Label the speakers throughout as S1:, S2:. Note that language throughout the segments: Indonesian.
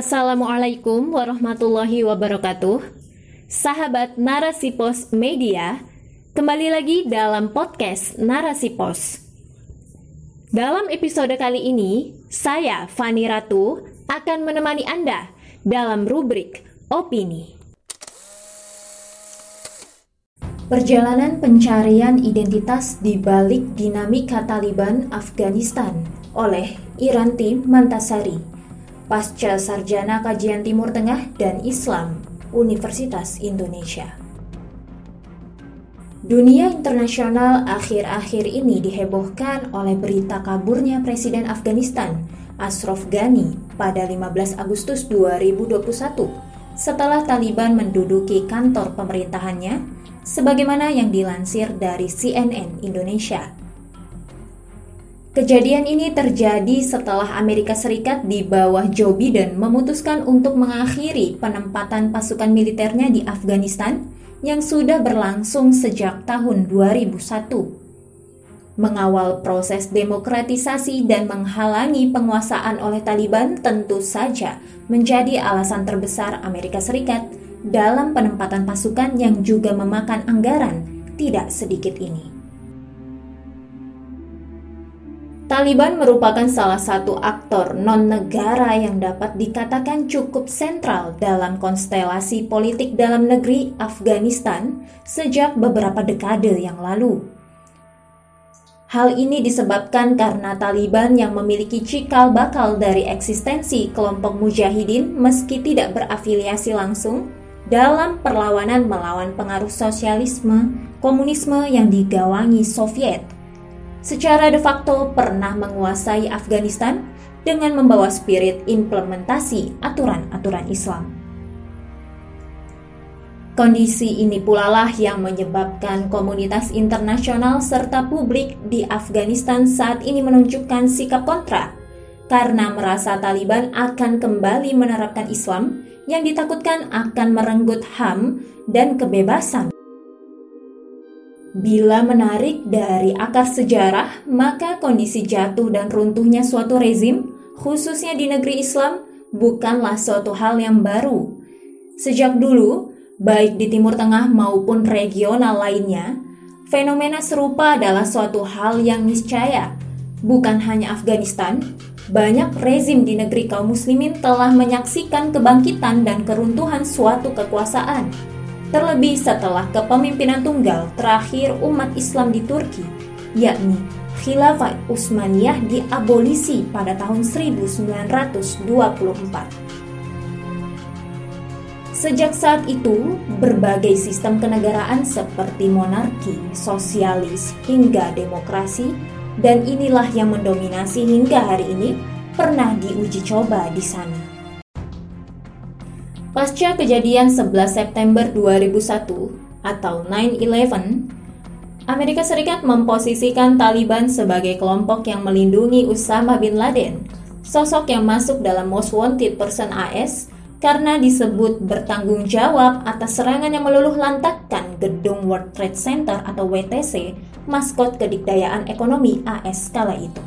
S1: Assalamualaikum warahmatullahi wabarakatuh. Sahabat Narasi Pos Media, kembali lagi dalam podcast Narasi Pos. Dalam episode kali ini, saya Fani Ratu akan menemani Anda dalam rubrik opini. Perjalanan pencarian identitas di balik dinamika Taliban Afghanistan oleh Iranti Mantasari, pasca sarjana kajian Timur Tengah dan Islam Universitas Indonesia. Dunia internasional akhir-akhir ini dihebohkan oleh berita kaburnya Presiden Afghanistan Ashraf Ghani pada 15 Agustus 2021 setelah Taliban menduduki kantor pemerintahannya sebagaimana yang dilansir dari CNN Indonesia. Kejadian ini terjadi setelah Amerika Serikat di bawah Joe Biden memutuskan untuk mengakhiri penempatan pasukan militernya di Afghanistan yang sudah berlangsung sejak tahun 2001. Mengawal proses demokratisasi dan menghalangi penguasaan oleh Taliban tentu saja menjadi alasan terbesar Amerika Serikat dalam penempatan pasukan yang juga memakan anggaran tidak sedikit ini. Taliban merupakan salah satu aktor non-negara yang dapat dikatakan cukup sentral dalam konstelasi politik dalam negeri Afghanistan sejak beberapa dekade yang lalu. Hal ini disebabkan karena Taliban yang memiliki cikal bakal dari eksistensi kelompok mujahidin meski tidak berafiliasi langsung dalam perlawanan melawan pengaruh sosialisme, komunisme yang digawangi Soviet. Secara de facto pernah menguasai Afghanistan dengan membawa spirit implementasi aturan-aturan Islam. Kondisi ini pula lah yang menyebabkan komunitas internasional serta publik di Afghanistan saat ini menunjukkan sikap kontra karena merasa Taliban akan kembali menerapkan Islam yang ditakutkan akan merenggut HAM dan kebebasan. Bila menarik dari akar sejarah, maka kondisi jatuh dan runtuhnya suatu rezim, khususnya di negeri Islam, bukanlah suatu hal yang baru. Sejak dulu, baik di Timur Tengah maupun regional lainnya, fenomena serupa adalah suatu hal yang niscaya. Bukan hanya Afghanistan, banyak rezim di negeri kaum muslimin telah menyaksikan kebangkitan dan keruntuhan suatu kekuasaan. Terlebih setelah kepemimpinan tunggal terakhir umat Islam di Turki, yakni Khilafah Utsmaniyah diabolisi pada tahun 1924. Sejak saat itu, berbagai sistem kenegaraan seperti monarki, sosialis, hingga demokrasi dan inilah yang mendominasi hingga hari ini pernah diuji coba di sana. Pasca kejadian 11 September 2001 atau 9/11, Amerika Serikat memposisikan Taliban sebagai kelompok yang melindungi Usama bin Laden, sosok yang masuk dalam Most Wanted Person AS karena disebut bertanggung jawab atas serangan yang meluluh lantakkan gedung World Trade Center atau WTC, maskot kedikdayaan ekonomi AS kala itu.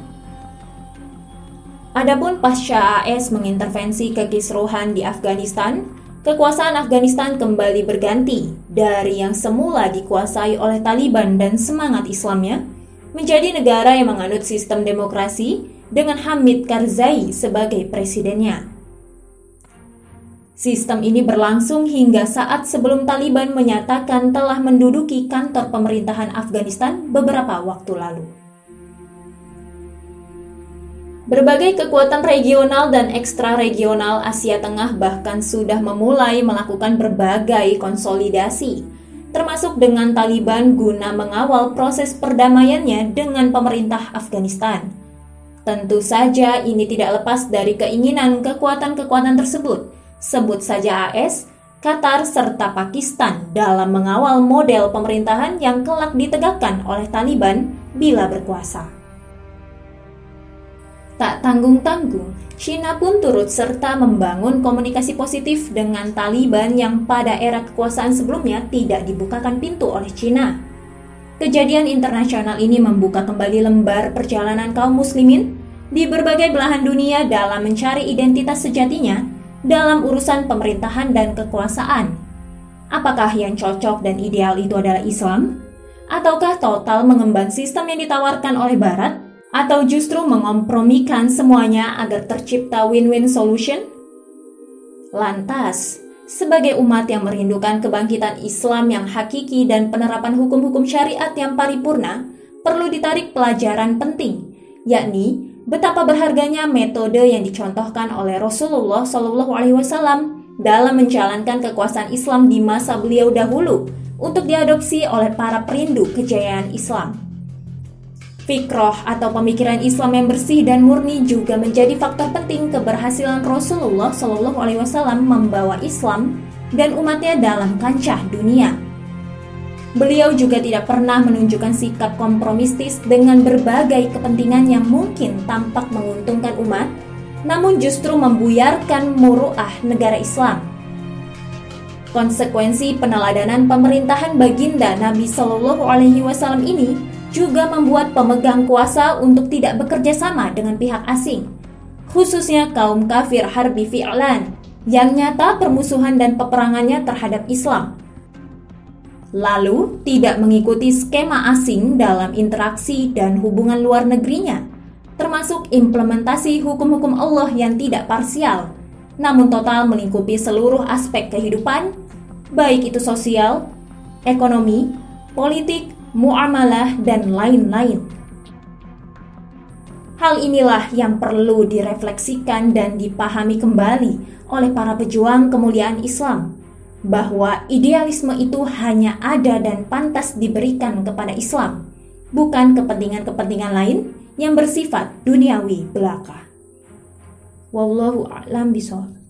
S1: Adapun pasca AS mengintervensi kekisruhan di Afghanistan, kekuasaan Afghanistan kembali berganti dari yang semula dikuasai oleh Taliban dan semangat Islamnya menjadi negara yang menganut sistem demokrasi dengan Hamid Karzai sebagai presidennya. Sistem ini berlangsung hingga saat sebelum Taliban menyatakan telah menduduki kantor pemerintahan Afghanistan beberapa waktu lalu. Berbagai kekuatan regional dan ekstra regional Asia Tengah bahkan sudah memulai melakukan berbagai konsolidasi, termasuk dengan Taliban guna mengawal proses perdamaiannya dengan pemerintah Afghanistan. Tentu saja ini tidak lepas dari keinginan kekuatan-kekuatan tersebut sebut saja AS, Qatar, serta Pakistan dalam mengawal model pemerintahan yang kelak ditegakkan oleh Taliban bila berkuasa. Tak tanggung-tanggung, China pun turut serta membangun komunikasi positif dengan Taliban yang pada era kekuasaan sebelumnya tidak dibukakan pintu oleh China. Kejadian internasional ini membuka kembali lembar perjalanan kaum muslimin di berbagai belahan dunia dalam mencari identitas sejatinya dalam urusan pemerintahan dan kekuasaan. Apakah yang cocok dan ideal itu adalah Islam? Ataukah total mengemban sistem yang ditawarkan oleh Barat? Atau justru mengompromikan semuanya agar tercipta win-win solution? Lantas, sebagai umat yang merindukan kebangkitan Islam yang hakiki dan penerapan hukum-hukum syariat yang paripurna, perlu ditarik pelajaran penting, yakni betapa berharganya metode yang dicontohkan oleh Rasulullah Wasallam dalam menjalankan kekuasaan Islam di masa beliau dahulu untuk diadopsi oleh para perindu kejayaan Islam. Fikroh atau pemikiran Islam yang bersih dan murni juga menjadi faktor penting keberhasilan Rasulullah Shallallahu Alaihi Wasallam membawa Islam dan umatnya dalam kancah dunia. Beliau juga tidak pernah menunjukkan sikap kompromistis dengan berbagai kepentingan yang mungkin tampak menguntungkan umat, namun justru membuyarkan muruah negara Islam. Konsekuensi peneladanan pemerintahan baginda Nabi Shallallahu Alaihi Wasallam ini juga membuat pemegang kuasa untuk tidak bekerja sama dengan pihak asing, khususnya kaum kafir harbi fi'lan yang nyata permusuhan dan peperangannya terhadap Islam. Lalu, tidak mengikuti skema asing dalam interaksi dan hubungan luar negerinya, termasuk implementasi hukum-hukum Allah yang tidak parsial, namun total melingkupi seluruh aspek kehidupan, baik itu sosial, ekonomi, politik, muamalah, dan lain-lain. Hal inilah yang perlu direfleksikan dan dipahami kembali oleh para pejuang kemuliaan Islam, bahwa idealisme itu hanya ada dan pantas diberikan kepada Islam, bukan kepentingan-kepentingan lain yang bersifat duniawi belaka. Wallahu a'lam bishawab.